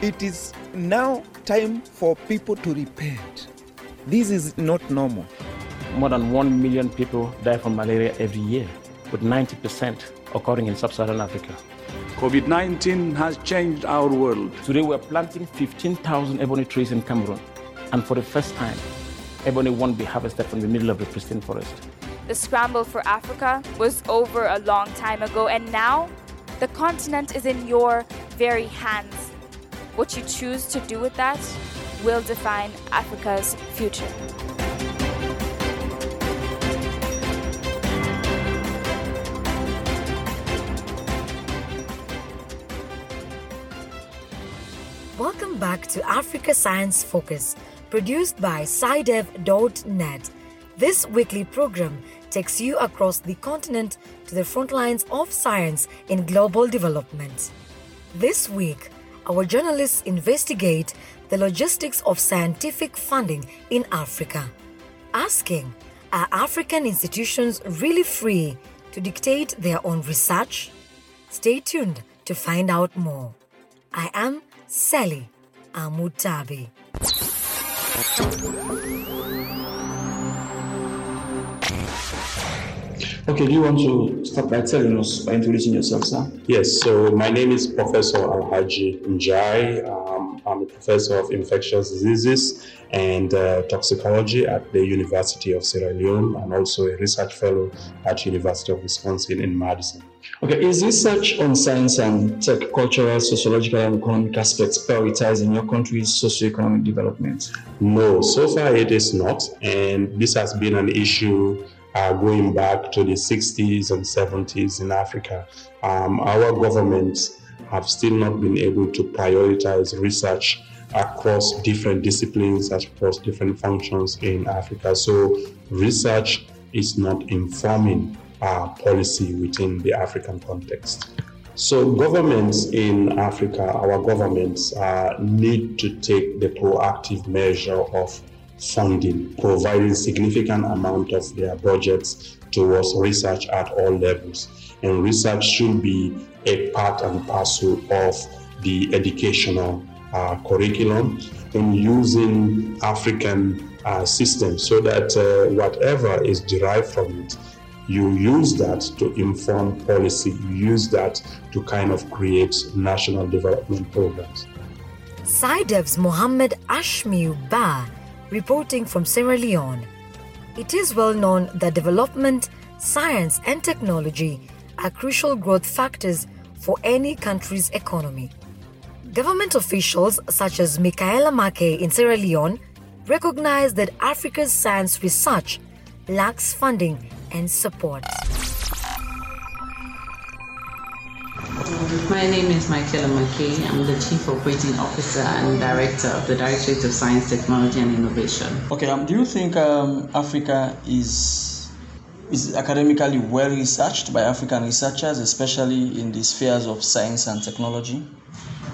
It is now time for people to repent. This is not normal. More than 1 million people die from malaria every year, with 90% occurring in sub Saharan Africa. COVID 19 has changed our world. Today, we're planting 15,000 ebony trees in Cameroon, and for the first time, ebony won't be harvested from the middle of the pristine forest. The scramble for Africa was over a long time ago, and now the continent is in your very hands. What you choose to do with that will define Africa's future. Welcome back to Africa Science Focus, produced by SciDev.net. This weekly program takes you across the continent to the front lines of science in global development. This week, our journalists investigate the logistics of scientific funding in Africa, asking Are African institutions really free to dictate their own research? Stay tuned to find out more. I am Selly Amutabi. Okay, do you want to start by telling us, by introducing yourself, sir? Yes, so my name is Professor Alhaji Njai. Um, I'm a professor of infectious diseases and uh, toxicology at the University of Sierra Leone and also a research fellow at University of Wisconsin in Madison. Okay, is research on science and tech, cultural, sociological, and economic aspects prioritized in your country's socioeconomic development? No, so far it is not, and this has been an issue uh, going back to the 60s and 70s in Africa. Um, our governments have still not been able to prioritize research across different disciplines, across different functions in Africa. So, research is not informing policy within the African context. So, governments in Africa, our governments, uh, need to take the proactive measure of funding, providing significant amount of their budgets towards research at all levels. And research should be a part and parcel of the educational uh, curriculum in using African uh, systems so that uh, whatever is derived from it, you use that to inform policy, you use that to kind of create national development programs. SciDev's Mohammed Ashmiu Ba reporting from Sierra Leone. It is well known that development, science, and technology are crucial growth factors for any country's economy. Government officials such as Michaela McKay in Sierra Leone recognize that Africa's science research lacks funding and support. My name is Michaela McKay. I'm the Chief Operating Officer and Director of the Directorate of Science, Technology and Innovation. Okay, um, do you think um, Africa is is academically well researched by African researchers, especially in the spheres of science and technology?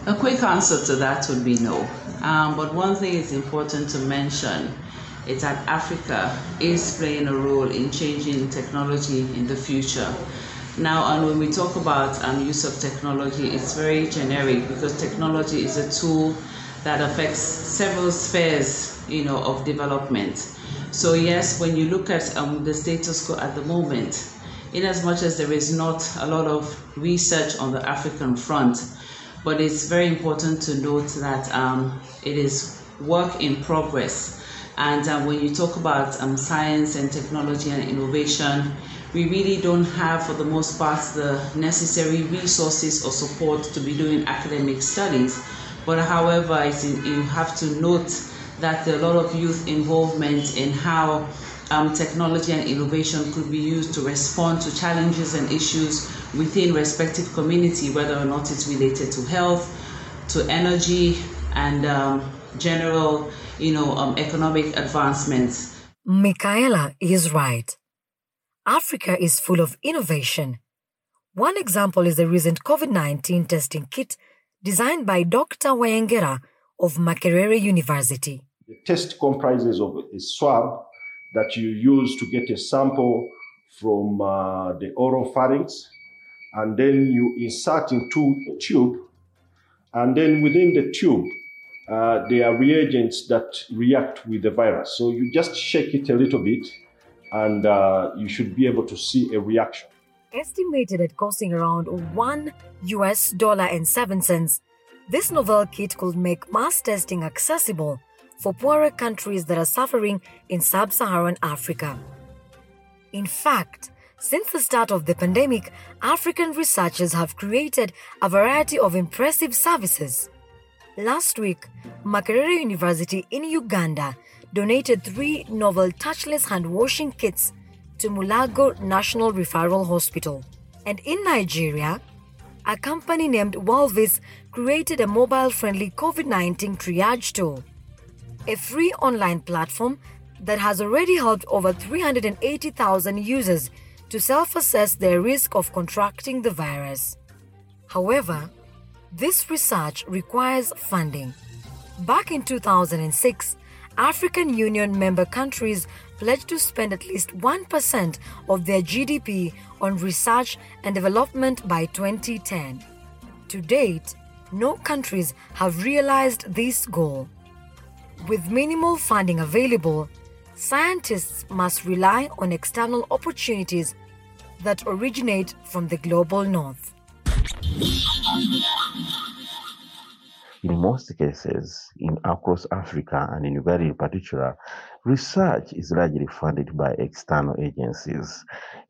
A quick answer to that would be no. Um, but one thing is important to mention is that Africa is playing a role in changing technology in the future. Now, and when we talk about um, use of technology, it's very generic because technology is a tool that affects several spheres, you know, of development. So yes, when you look at um, the status quo at the moment, in as much as there is not a lot of research on the African front, but it's very important to note that um, it is work in progress. And uh, when you talk about um, science and technology and innovation, we really don't have, for the most part, the necessary resources or support to be doing academic studies. But however, you have to note that a lot of youth involvement in how um, technology and innovation could be used to respond to challenges and issues within respective community, whether or not it's related to health, to energy, and um, general, you know, um, economic advancements. Michaela is right. Africa is full of innovation. One example is the recent COVID 19 testing kit designed by Dr. Wayengera of Makerere University. The test comprises of a swab that you use to get a sample from uh, the oral pharynx, and then you insert into a tube, And then within the tube, uh, there are reagents that react with the virus. So you just shake it a little bit, and uh, you should be able to see a reaction. Estimated at costing around one US dollar and seven cents, this novel kit could make mass testing accessible for poorer countries that are suffering in sub Saharan Africa. In fact, since the start of the pandemic, African researchers have created a variety of impressive services. Last week, Makerere University in Uganda donated three novel touchless hand washing kits to Mulago National Referral Hospital. And in Nigeria, a company named Wellvis created a mobile friendly COVID 19 triage tool, a free online platform that has already helped over 380,000 users to self assess their risk of contracting the virus. However, this research requires funding. Back in 2006, African Union member countries pledged to spend at least 1% of their GDP on research and development by 2010. To date, no countries have realized this goal. With minimal funding available, scientists must rely on external opportunities that originate from the global north. In most cases, in across Africa and in Uganda in particular, research is largely funded by external agencies,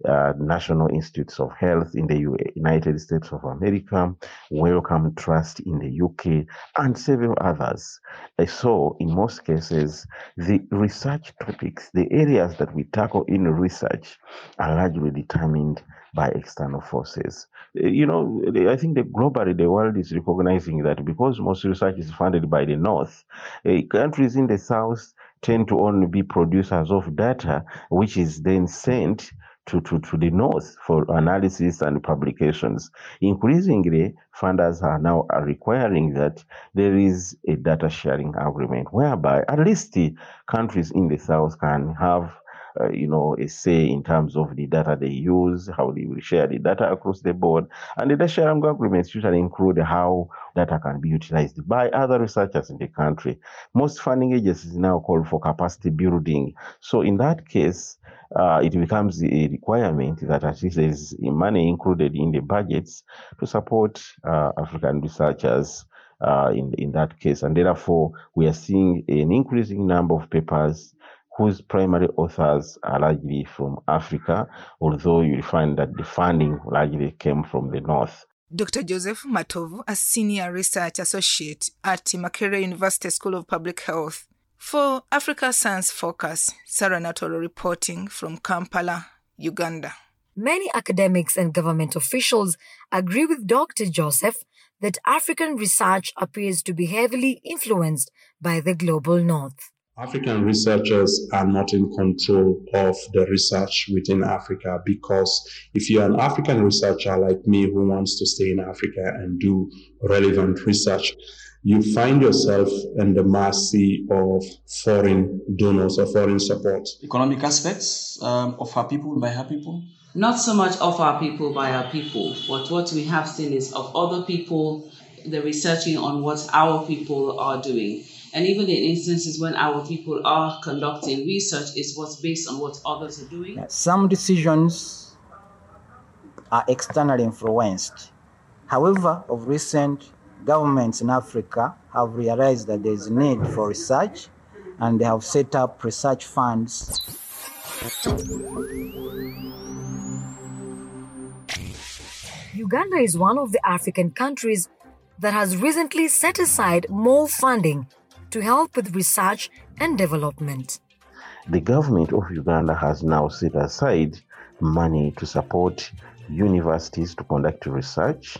uh, National Institutes of Health in the United States of America, Wellcome Trust in the UK, and several others. Uh, So, in most cases, the research topics, the areas that we tackle in research, are largely determined by external forces. Uh, You know, I think that globally the world is recognizing that because most research is funded by the North, uh, countries in the South tend to only be producers of data, which is then sent to, to, to the North for analysis and publications. Increasingly, funders are now requiring that there is a data sharing agreement whereby at least the countries in the South can have uh, you know, a say in terms of the data they use, how they will share the data across the board. And the data sharing agreements usually include how data can be utilized by other researchers in the country. Most funding agencies now call for capacity building. So in that case, uh, it becomes a requirement that at least there is money included in the budgets to support uh, African researchers uh, in, in that case. And therefore, we are seeing an increasing number of papers whose primary authors are largely from Africa, although you'll find that the funding largely came from the North. Dr. Joseph Matovu, a senior research associate at Makerere University School of Public Health. For Africa Science Focus, Sarah Natolo reporting from Kampala, Uganda. Many academics and government officials agree with Dr. Joseph that African research appears to be heavily influenced by the global north. African researchers are not in control of the research within Africa because if you're an African researcher like me who wants to stay in Africa and do relevant research, you find yourself in the mercy of foreign donors or foreign support. Economic aspects um, of our people by our people. Not so much of our people by our people, but what we have seen is of other people, the researching on what our people are doing. And even in instances when our people are conducting research, it's what's based on what others are doing. Some decisions are externally influenced. However, of recent, governments in Africa have realized that there is need for research and they have set up research funds. Uganda is one of the African countries that has recently set aside more funding to help with research and development. The government of Uganda has now set aside money to support universities to conduct research,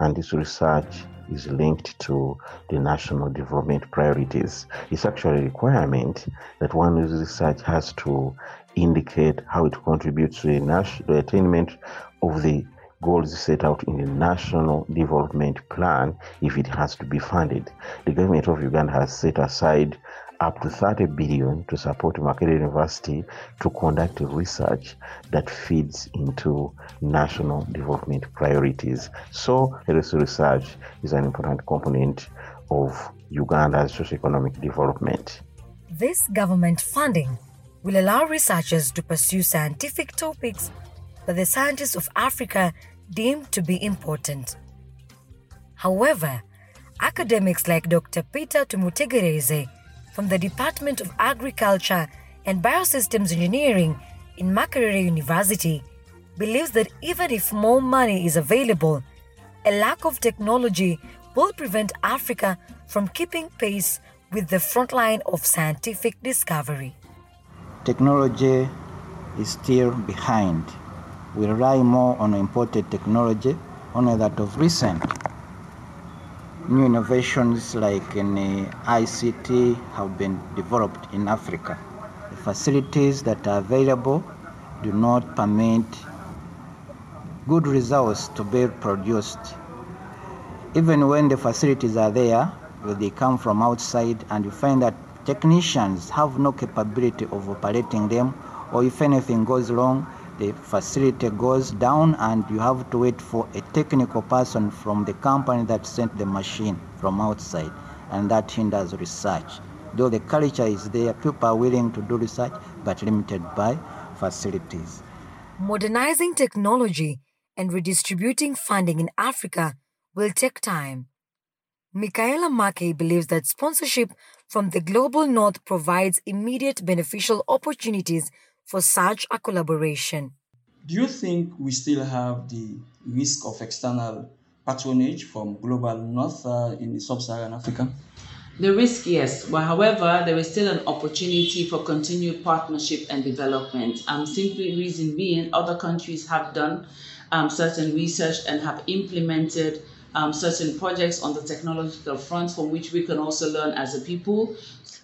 and this research is linked to the national development priorities. It's actually a requirement that one's research has to indicate how it contributes to the, national, attainment of the goals set out in the national development plan if it has to be funded. The government of Uganda has set aside up to 30 billion to support Makerere University to conduct research that feeds into national development priorities. So, research is an important component of Uganda's socio-economic development. This government funding will allow researchers to pursue scientific topics that the scientists of Africa deem to be important. However, academics like Dr. Peter Tumutegyereize from the Department of Agriculture and Biosystems Engineering in Makerere University believes that even if more money is available, a lack of technology will prevent Africa from keeping pace with the frontline of scientific discovery. Technology is still behind. We rely more on imported technology, only that of recent. New innovations like in ICT have been developed in Africa. The facilities that are available do not permit good results to be produced. Even when the facilities are there, they come from outside, and you find that technicians have no capability of operating them, or if anything goes wrong, the facility goes down, and you have to wait for a technical person from the company that sent the machine from outside, and that hinders research. Though the culture is there, people are willing to do research, but limited by facilities. Modernizing technology and redistributing funding in Africa will take time. Michaela Mackey believes that sponsorship from the global north provides immediate beneficial opportunities for such a collaboration. Do you think we still have the risk of external patronage from global north uh, in sub-Saharan Africa? The risk, yes. But however, there is still an opportunity for continued partnership and development. Um, simply reason being, other countries have done um, certain research and have implemented um, certain projects on the technological front from which we can also learn as a people.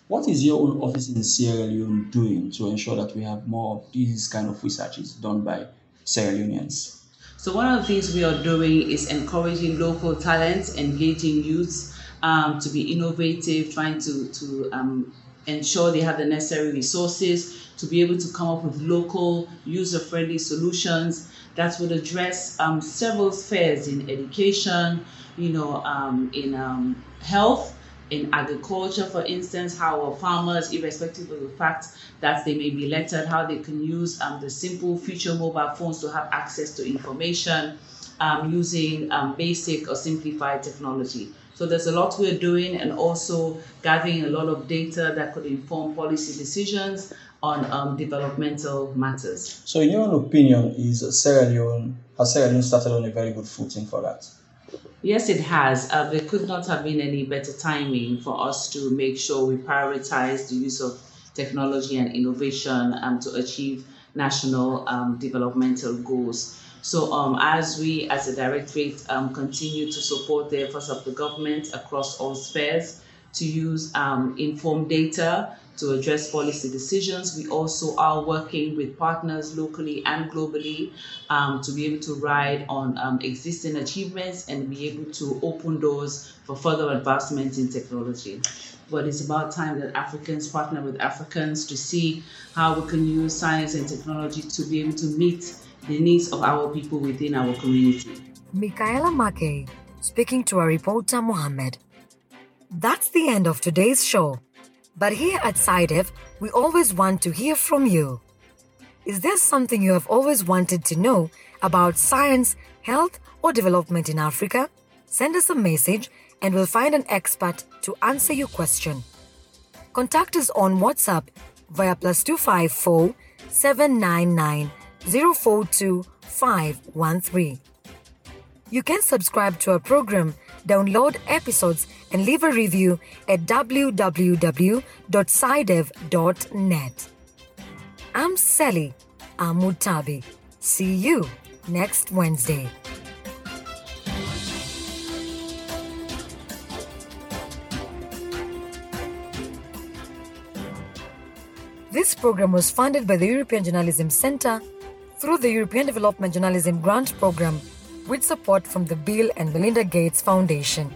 What is your own office in Sierra Leone doing to ensure that we have more of these kind of researches done by Sierra Leoneans? So one of the things we are doing is encouraging local talents, engaging youths um, to be innovative, trying to, to um, ensure they have the necessary resources to be able to come up with local user-friendly solutions that would address um, several spheres in education, you know, um, in um, health, in agriculture, for instance, how our farmers, irrespective of the fact that they may be lettered, how they can use um, the simple feature mobile phones to have access to information um, using um, basic or simplified technology. So there's a lot we're doing and also gathering a lot of data that could inform policy decisions on um, developmental matters. So in your own opinion, is Sierra Leone, has Sierra Leone started on a very good footing for that? Yes, it has. Uh, there could not have been any better timing for us to make sure we prioritize the use of technology and innovation um, to achieve national um, developmental goals. So, um, as we as a directorate um, continue to support the efforts of the government across all spheres to use um, informed data to address policy decisions, we also are working with partners locally and globally um, to be able to ride on um, existing achievements and be able to open doors for further advancements in technology. But it's about time that Africans partner with Africans to see how we can use science and technology to be able to meet the needs of our people within our community. Michaela Mackey, speaking to our reporter Mohammed. That's the end of today's show. But here at SciDev, we always want to hear from you. Is there something you have always wanted to know about science, health, or development in Africa? Send us a message and we'll find an expert to answer your question. Contact us on WhatsApp via plus 254 799 042 513. You can subscribe to our program, download episodes, and leave a review at www.scidev.net. I'm Selly Amutabi. See you next Wednesday. This program was funded by the European Journalism Center through the European Development Journalism Grant Program with support from the Bill and Melinda Gates Foundation.